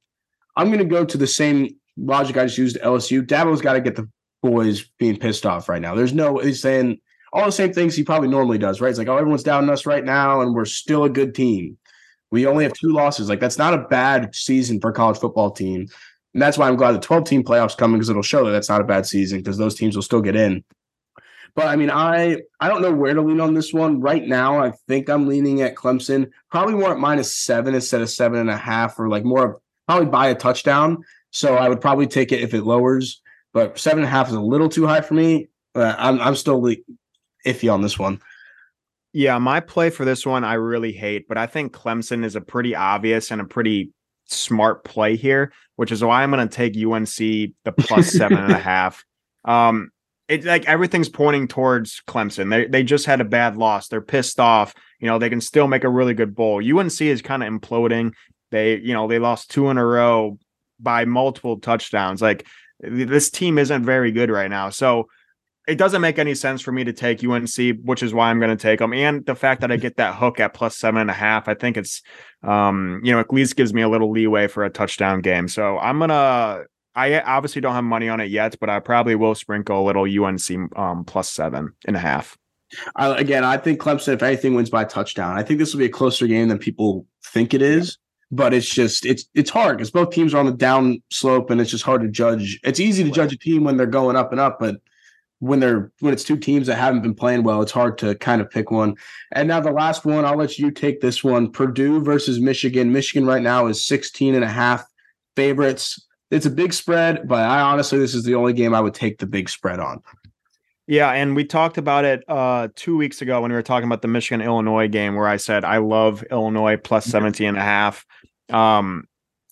I'm going to go to the same logic I just used LSU. Dabo's got to get the boys being pissed off right now. There's no he's saying all the same things he probably normally does, right? It's like, oh, everyone's down on us right now, and we're still a good team. We only have two losses. Like that's not a bad season for a college football team. And that's why I'm glad the 12 team playoffs coming because it'll show that that's not a bad season because those teams will still get in. But I mean, I I don't know where to lean on this one right now. I think I'm leaning at Clemson, probably more at minus seven instead of seven and a half, or like more probably buy a touchdown. So I would probably take it if it lowers but seven and a half is a little too high for me. Uh, I'm I'm still iffy on this one. Yeah, my play for this one I really hate, but I think Clemson is a pretty obvious and a pretty smart play here, which is why I'm going to take UNC the plus seven and a half. Um, it's like everything's pointing towards Clemson. They they just had a bad loss. They're pissed off. You know, they can still make a really good bowl. UNC is kind of imploding. They, you know, they lost two in a row by multiple touchdowns. Like this team isn't very good right now. So it doesn't make any sense for me to take UNC, which is why I'm going to take them. And the fact that I get that hook at plus seven and a half, I think it's, um, you know, at least gives me a little leeway for a touchdown game. So I'm gonna. I obviously don't have money on it yet, but I probably will sprinkle a little UNC um, plus seven and a half. Again, I think Clemson, if anything, wins by touchdown. I think this will be a closer game than people think it is but it's just it's it's hard because both teams are on the down slope and it's just hard to judge. It's easy to judge a team when they're going up and up, but when they're when it's two teams that haven't been playing well, it's hard to kind of pick one. And now the last one, I'll let you take this one. Purdue versus Michigan. Michigan right now is 16 and a half favorites. It's a big spread, but I honestly this is the only game I would take the big spread on. Yeah, and we talked about it uh, two weeks ago when we were talking about the Michigan Illinois game where I said I love Illinois plus 17 and a half. Um,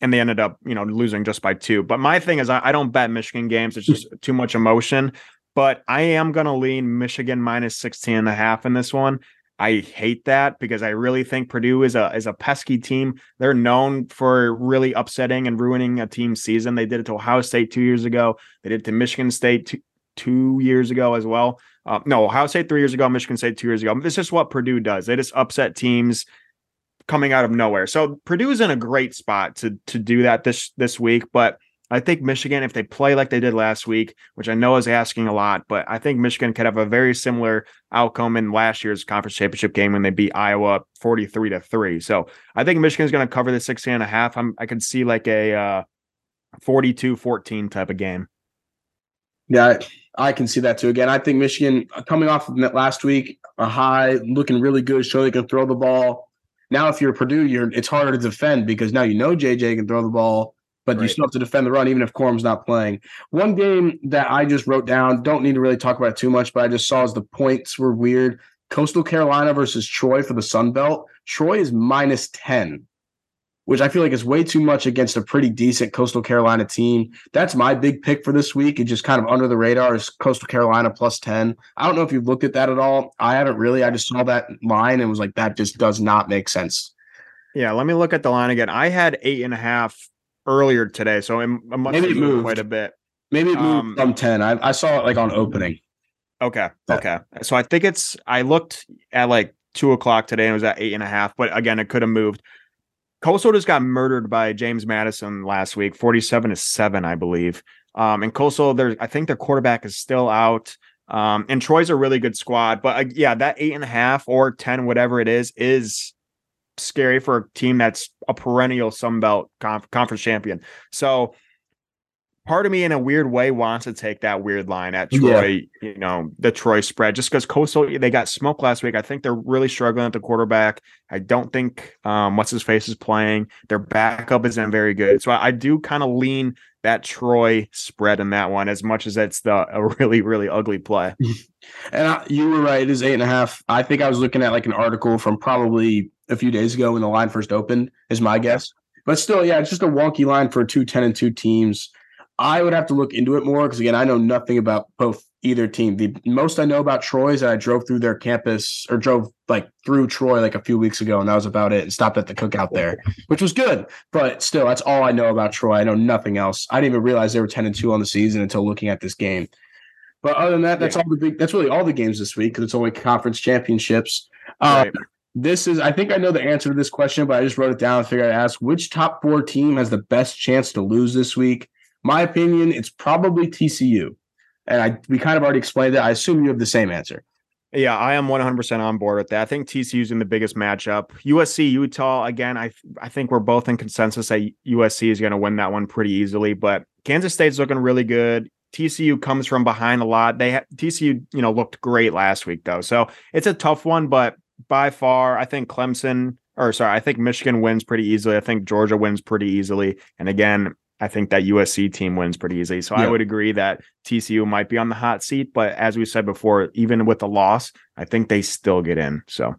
and they ended up, you know, losing just by two. But my thing is I, I don't bet Michigan games. It's just too much emotion. But I am gonna lean Michigan minus 16 and a half in this one. I hate that because I really think Purdue is a is a pesky team. They're known for really upsetting and ruining a team's season. They did it to Ohio State two years ago. They did it to Michigan State two, two years ago as well. Uh, no, Ohio State three years ago, Michigan State two years ago. This is what Purdue does. They just upset teams coming out of nowhere. So Purdue is in a great spot to to do that this this week. But I think Michigan, if they play like they did last week, which I know is asking a lot, but I think Michigan could have a very similar outcome in last year's conference championship game when they beat Iowa 43 to 3. So I think Michigan's going to cover the 16 and a half. I'm, I could see like a uh, 42 14 type of game. Yeah, I can see that too. Again, I think Michigan uh, coming off of that last week, a high, looking really good, showing they can throw the ball. Now, if you're Purdue, you're it's harder to defend because now you know JJ can throw the ball. but right. you still have to defend the run even if Corum's not playing. One game that I just wrote down, don't need to really talk about it too much, but I just saw as the points were weird. Coastal Carolina versus Troy for the Sun Belt. Troy is minus 10, which I feel like is way too much against a pretty decent Coastal Carolina team. That's my big pick for this week. It just kind of under the radar is Coastal Carolina plus 10. I don't know if you've looked at that at all. I haven't really. I just saw that line and was like, that just does not make sense. Yeah, let me look at the line again. I had eight and a half earlier today, so it must maybe it moved quite a bit. Maybe it moved um, from ten. I, I saw it like on opening. Okay. Okay. So I think it's. I looked at like two o'clock today and it was at eight and a half, but again, it could have moved. Coastal just got murdered by James Madison last week, forty-seven to seven, I believe. Um, and Coastal, there, I think their quarterback is still out. Um, and Troy's a really good squad, but uh, yeah, that eight and a half or ten, whatever it is, is scary for a team that's a perennial Sun Belt conf- conference champion. So part of me in a weird way wants to take that weird line at Troy, yeah. you know, the Troy spread, just because Coastal they got smoked last week. I think they're really struggling at the quarterback. I don't think um, what's his face is playing. Their backup isn't very good. So I, I do kind of lean that Troy spread in that one as much as it's the a really, really ugly play. and I, you were right. It is eight and a half. I think I was looking at like an article from probably a few days ago when the line first opened, is my guess. But still, yeah, it's just a wonky line for two 10 and 2 teams. I would have to look into it more because again, I know nothing about both either team. The most I know about Troy is that I drove through their campus or drove like through Troy like a few weeks ago, and that was about it. And stopped at the cookout there, which was good. But still, that's all I know about Troy. I know nothing else. I didn't even realize they were ten and two on the season until looking at this game. But other than that, that's yeah. all the big. That's really all the games this week because it's only conference championships. Um, right. This is. I think I know the answer to this question, but I just wrote it down and figured I'd ask which top four team has the best chance to lose this week. My opinion, it's probably TCU. And I we kind of already explained that. I assume you have the same answer. Yeah, I am 100% on board with that. I think TCU's in the biggest matchup. USC, Utah, again, I I think we're both in consensus that USC is going to win that one pretty easily, but Kansas State's looking really good. TCU comes from behind a lot. They ha- TCU, you know, looked great last week though. So, it's a tough one, but by far, I think Clemson or sorry, I think Michigan wins pretty easily. I think Georgia wins pretty easily. And again, I think that USC team wins pretty easily. So yeah. I would agree that TCU might be on the hot seat, but as we said before, even with the loss, I think they still get in. So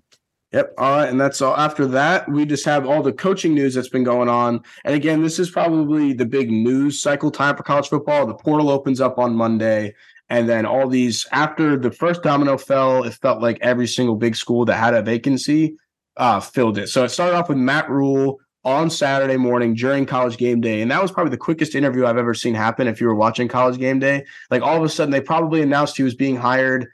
Yep. All right. And that's all. After that, we just have all the coaching news that's been going on. And again, this is probably the big news cycle time for college football. The portal opens up on Monday. And then all these, after the first domino fell, it felt like every single big school that had a vacancy uh, filled it. So it started off with Matt Rhule on Saturday morning during college game day. And that was probably the quickest interview I've ever seen happen if you were watching college game day. Like all of a sudden, they probably announced he was being hired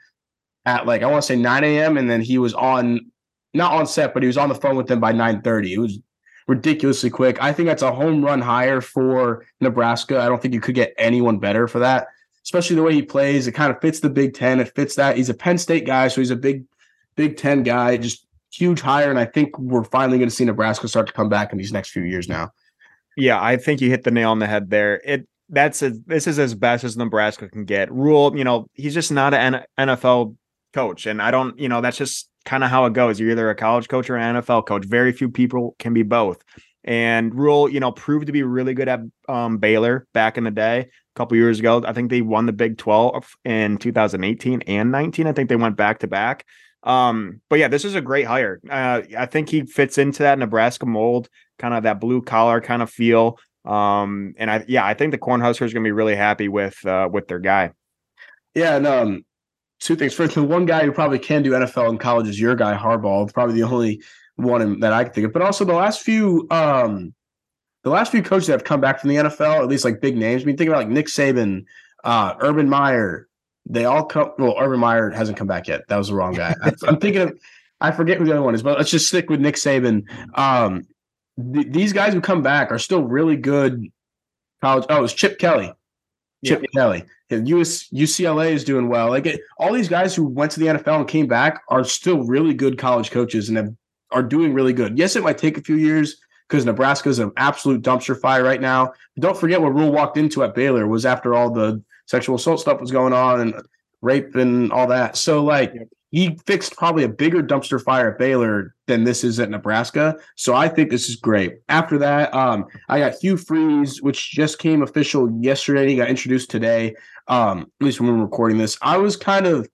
at like, I want to say 9 a.m. And then he was on, not on set, but he was on the phone with them by 9 30. It was ridiculously quick. I think that's a home run hire for Nebraska. I don't think you could get anyone better for that, especially the way he plays. It kind of fits the Big Ten. It fits that. He's a Penn State guy, so he's a big Big Ten guy. Just huge hire, and I think we're finally going to see Nebraska start to come back in these next few years now. Yeah, I think you hit the nail on the head there. It that's a, this is as best as Nebraska can get. Rhule, you know, he's just not an NFL coach, and I don't, you know, that's just kind of how it goes. You're either a college coach or an NFL coach. Very few people can be both. And Rhule, you know, proved to be really good at um, Baylor back in the day. A couple years ago, I think they won the Big 12 in 2018 and 19. I think they went back to back. Um, but yeah, this is a great hire. Uh, I think he fits into that Nebraska mold, kind of that blue collar kind of feel. Um, and I yeah, I think the Cornhuskers gonna be really happy with uh with their guy. Yeah, and um two things. First, the one guy who probably can do NFL in college is your guy, Harbaugh. Probably the only one that I can think of. But also the last few um the last few coaches that have come back from the NFL, at least like big names. I mean, think about like Nick Saban, uh, Urban Meyer, they all come. Well, Urban Meyer hasn't come back yet. That was the wrong guy. I, am thinking of. I forget who the other one is, but let's just stick with Nick Saban. Um, th- these guys who come back are still really good. College. Oh, it's Chip Kelly. Chip yeah. Kelly. US, UCLA is doing well. Like it, all these guys who went to the NFL and came back are still really good college coaches and have, are doing really good. Yes, it might take a few years because Nebraska is an absolute dumpster fire right now. But don't forget what Rhule walked into at Baylor was after all the sexual assault stuff was going on and rape and all that. So like he fixed probably a bigger dumpster fire at Baylor than this is at Nebraska. So I think this is great. After that, um, I got Hugh Freeze, which just came official yesterday. He got introduced today. Um, at least when we're recording this. I was kind of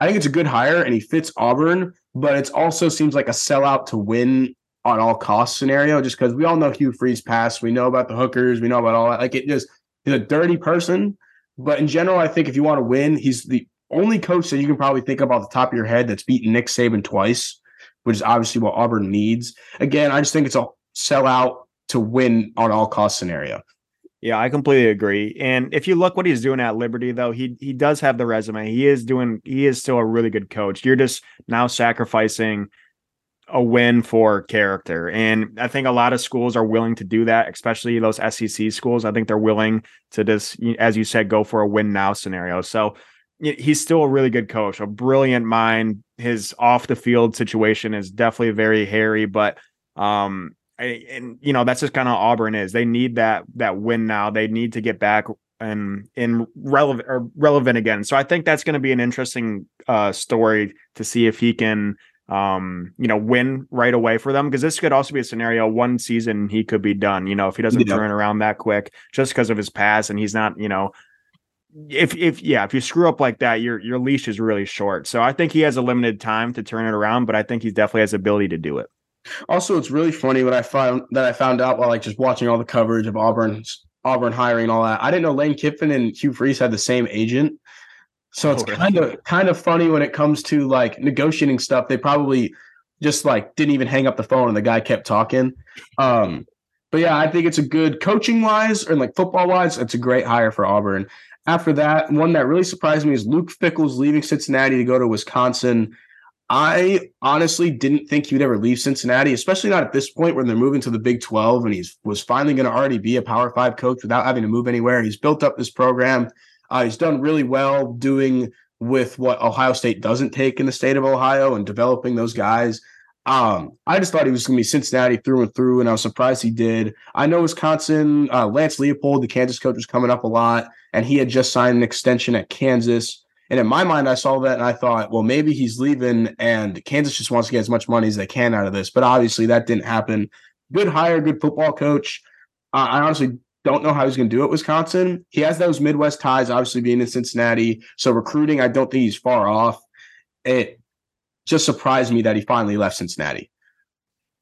I think it's a good hire and he fits Auburn, but it also seems like a sellout to win on all costs scenario, just because we all know Hugh Freeze past. We know about the hookers, we know about all that. Like it just he's a dirty person. But in general, I think if you want to win, he's the only coach that you can probably think off the top of your head that's beaten Nick Saban twice, which is obviously what Auburn needs. Again, I just think it's a sellout to win on all cost scenario. Yeah, I completely agree. And if you look what he's doing at Liberty, though, he he does have the resume. He is doing. He is still a really good coach. You're just now sacrificing a win for character. And I think a lot of schools are willing to do that, especially those SEC schools. I think they're willing to just, as you said, go for a win now scenario. So he's still a really good coach, a brilliant mind. His off the field situation is definitely very hairy, but um, and you know that's just kind of Auburn is. They need that that win now. They need to get back and in relevant or relevant again. So I think that's going to be an interesting uh, story to see if he can um you know win right away for them because this could also be a scenario one season he could be done you know if he doesn't yeah. turn around that quick just because of his past and he's not you know if if yeah if you screw up like that your your leash is really short. So i think he has a limited time to turn it around but i think he definitely has the ability to do it. Also it's really funny what i found that i found out while like just watching all the coverage of auburn's auburn hiring and all that. I didn't know lane kiffin and hugh freeze had the same agent so it's oh, kind of kind of funny when it comes to like negotiating stuff. They probably just like didn't even hang up the phone and the guy kept talking. Um, but yeah, I think it's a good coaching wise and like football wise, it's a great hire for Auburn. After that, one that really surprised me is Luke Fickell's leaving Cincinnati to go to Wisconsin. I honestly didn't think he would ever leave Cincinnati, especially not at this point when they're moving to the Big 12 and he's was finally going to already be a Power 5 coach without having to move anywhere. He's built up this program. Uh, he's done really well doing with what Ohio State doesn't take in the state of Ohio and developing those guys. Um, I just thought he was going to be Cincinnati through and through, and I was surprised he did. I know Wisconsin, uh, Lance Leipold, the Kansas coach, was coming up a lot, and he had just signed an extension at Kansas. And in my mind, I saw that and I thought, well, maybe he's leaving, and Kansas just wants to get as much money as they can out of this. But obviously, that didn't happen. Good hire, good football coach. Uh, I honestly don't know how he's going to do it. Wisconsin. He has those Midwest ties, obviously being in Cincinnati. So recruiting, I don't think he's far off. It just surprised me that he finally left Cincinnati.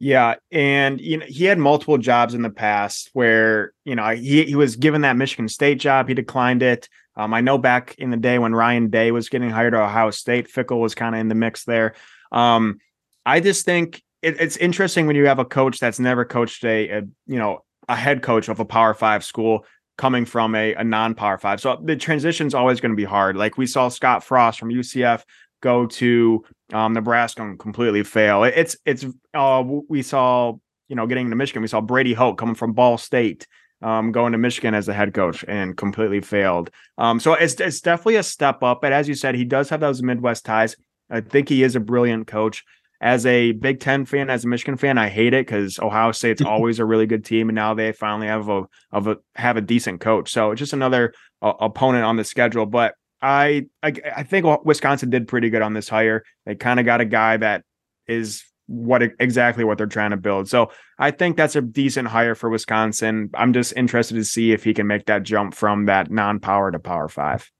Yeah, and you know he had multiple jobs in the past where you know he he was given that Michigan State job, he declined it. Um, I know back in the day when Ryan Day was getting hired at Ohio State, Fickell was kind of in the mix there. Um, I just think it, it's interesting when you have a coach that's never coached a, a you know a head coach of a power five school coming from a, a non-power five. So the transition is always going to be hard. Like we saw Scott Frost from UCF go to um, Nebraska and completely fail. It, it's it's uh, we saw you know getting to Michigan. We saw Brady Hoke coming from Ball State. Um, going to Michigan as a head coach and completely failed. Um, so it's it's definitely a step up. But as you said, he does have those Midwest ties. I think he is a brilliant coach as a Big Ten fan, as a Michigan fan, I hate it because Ohio State's always a really good team, and now they finally have a of a have a decent coach. So it's just another uh, opponent on the schedule. But I, I I think Wisconsin did pretty good on this hire. They kind of got a guy that is what exactly what they're trying to build. So I think that's a decent hire for Wisconsin. I'm just interested to see if he can make that jump from that non-power to power five.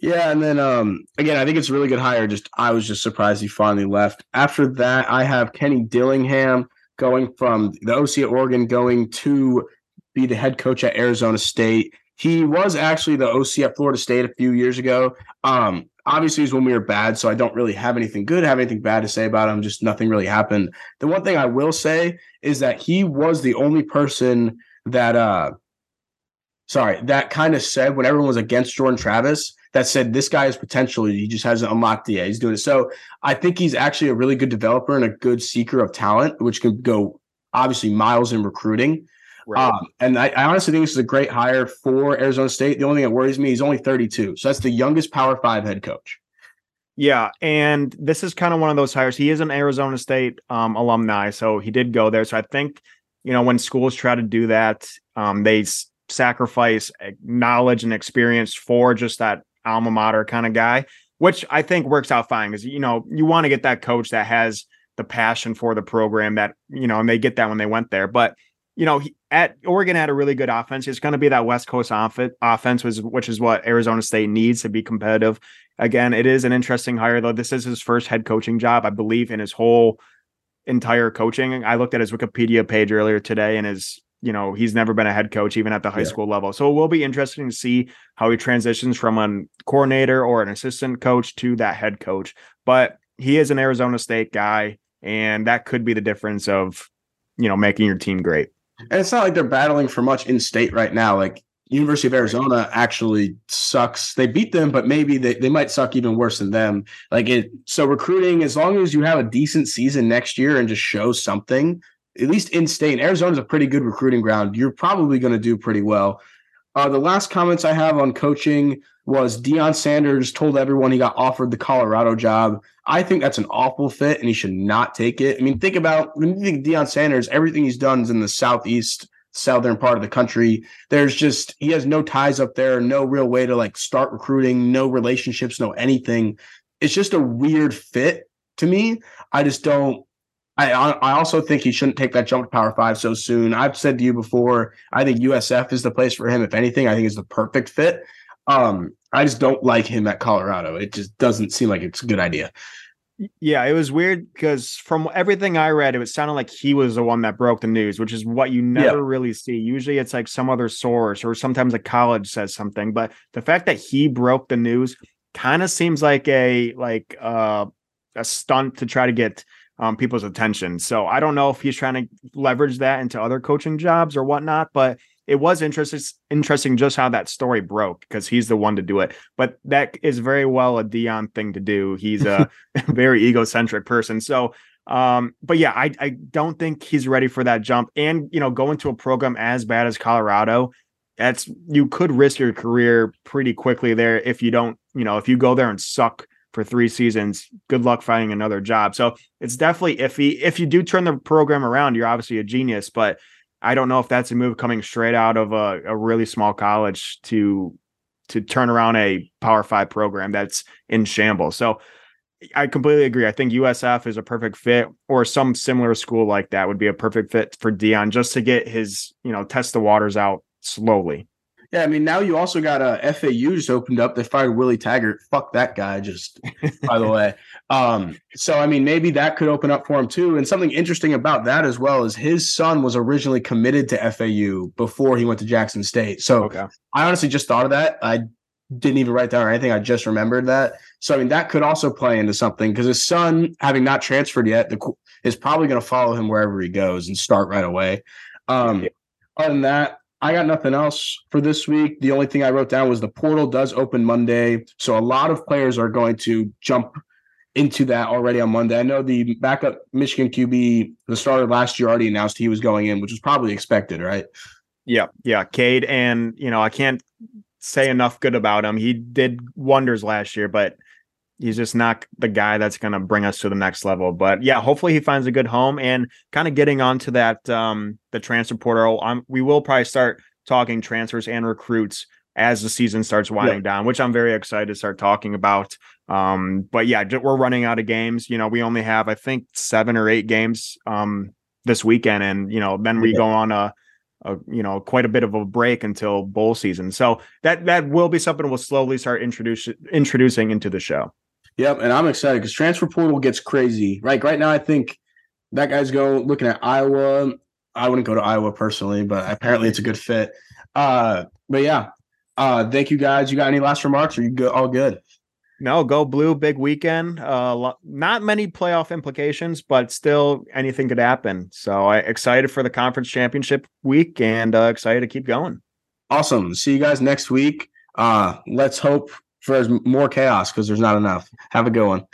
Yeah, and then um again, I think it's a really good hire. Just I was just surprised he finally left. After that, I have Kenny Dillingham going from the OC at Oregon going to be the head coach at Arizona State. He was actually the OC at Florida State a few years ago. Um, obviously, it was when we were bad, so I don't really have anything good, have anything bad to say about him. Just nothing really happened. The one thing I will say is that he was the only person that, uh, sorry, that kind of said when everyone was against Jordan Travis, that said this guy is potentially he just hasn't unlocked it yet. He's doing it. So I think he's actually a really good developer and a good seeker of talent, which could go obviously miles in recruiting. Right. Um, and I, I, honestly think this is a great hire for Arizona State. The only thing that worries me, is he's only 32. So that's the youngest Power Five head coach. Yeah, and this is kind of one of those hires. He is an Arizona State um, alumni, so he did go there. So I think you know when schools try to do that, um, they sacrifice eh, knowledge and experience for just that alma mater kind of guy. which I think works out fine because you know you want to get that coach that has the passion for the program that you know, and they get that when they went there. But you know, at Oregon had a really good offense. It's going to be that West Coast off- offense, was which is what Arizona State needs to be competitive. Again, it is an interesting hire though. This is his first head coaching job, I believe, in his whole entire coaching. I looked at his Wikipedia page earlier today, and his you know he's never been a head coach even at the high yeah. school level. So it will be interesting to see how he transitions from a coordinator or an assistant coach to that head coach. But he is an Arizona State guy, and that could be the difference of you know making your team great. And it's not like they're battling for much in state right now. Like University of Arizona actually sucks. They beat them, but maybe they, they might suck even worse than them. Like it so recruiting, as long as you have a decent season next year and just show something, at least in state, Arizona's a pretty good recruiting ground. You're probably going to do pretty well. Uh, the last comments I have on coaching was Deion Sanders told everyone he got offered the Colorado job. I think that's an awful fit and he should not take it. I mean, think about when you think Deion Sanders, everything he's done is in the southeast, southern part of the country. There's just he has no ties up there, no real way to like start recruiting, no relationships, no anything. It's just a weird fit to me. I just don't I I also think he shouldn't take that jump to Power Five so soon. I've said to you before, I think USF is the place for him. If anything, I think is the perfect fit. Um, I just don't like him at Colorado. It just doesn't seem like it's a good idea. Yeah, it was weird because from everything I read, it was sounded like he was the one that broke the news, which is what you never yeah. really see. Usually it's like some other source or sometimes a college says something. But the fact that he broke the news kind of seems like a like uh a stunt to try to get um, people's attention. So I don't know if he's trying to leverage that into other coaching jobs or whatnot, but it was interesting interesting just how that story broke because he's the one to do it. But that is very well a Deion thing to do. He's a very egocentric person. So um, but yeah, I I don't think he's ready for that jump. And you know, go into a program as bad as Colorado, that's you could risk your career pretty quickly there if you don't, you know, if you go there and suck for three seasons. Good luck finding another job. So it's definitely iffy. If you do turn the program around, you're obviously a genius, but I don't know if that's a move coming straight out of a, a really small college to to turn around a power five program that's in shambles. So I completely agree. I think USF is a perfect fit, or some similar school like that would be a perfect fit for Deion just to get his, you know, test the waters out slowly. Yeah, I mean, now you also got a uh, FAU just opened up. They fired Willie Taggart. Fuck that guy. Just by the way. Um, so I mean, maybe that could open up for him too. And something interesting about that as well is his son was originally committed to FAU before he went to Jackson State. So okay. I honestly just thought of that. I didn't even write down or anything. I just remembered that. So I mean, that could also play into something because his son, having not transferred yet, the, is probably going to follow him wherever he goes and start right away. Um, yeah. Other than that, I got nothing else for this week. The only thing I wrote down was the portal does open Monday. So a lot of players are going to jump into that already on Monday. I know the backup Michigan QB, the starter last year, already announced he was going in, which was probably expected, right? Yeah, yeah. Cade, and you know, I can't say enough good about him. He did wonders last year, but he's just not the guy that's going to bring us to the next level. But yeah, hopefully he finds a good home and kind of getting onto that um the transfer portal. Um, we will probably start talking transfers and recruits as the season starts winding yep. down, which I'm very excited to start talking about. Um, but yeah, we're running out of games. You know, we only have I think seven or eight games um this weekend, and you know, then we yeah. go on a a, you know quite a bit of a break until bowl season. So that that will be something we'll slowly start introduce, introducing into the show. Yep, and I'm excited because transfer portal gets crazy. Right, right now I think that guy's going looking at Iowa. I wouldn't go to Iowa personally, but apparently it's a good fit. Uh, but yeah, uh, thank you guys. You got any last remarks? Or you go all good? No, go blue. Big weekend. Uh, not many playoff implications, but still anything could happen. So I excited for the conference championship week and uh, excited to keep going. Awesome. See you guys next week. Uh, let's hope for more chaos because there's not enough. Have a good one.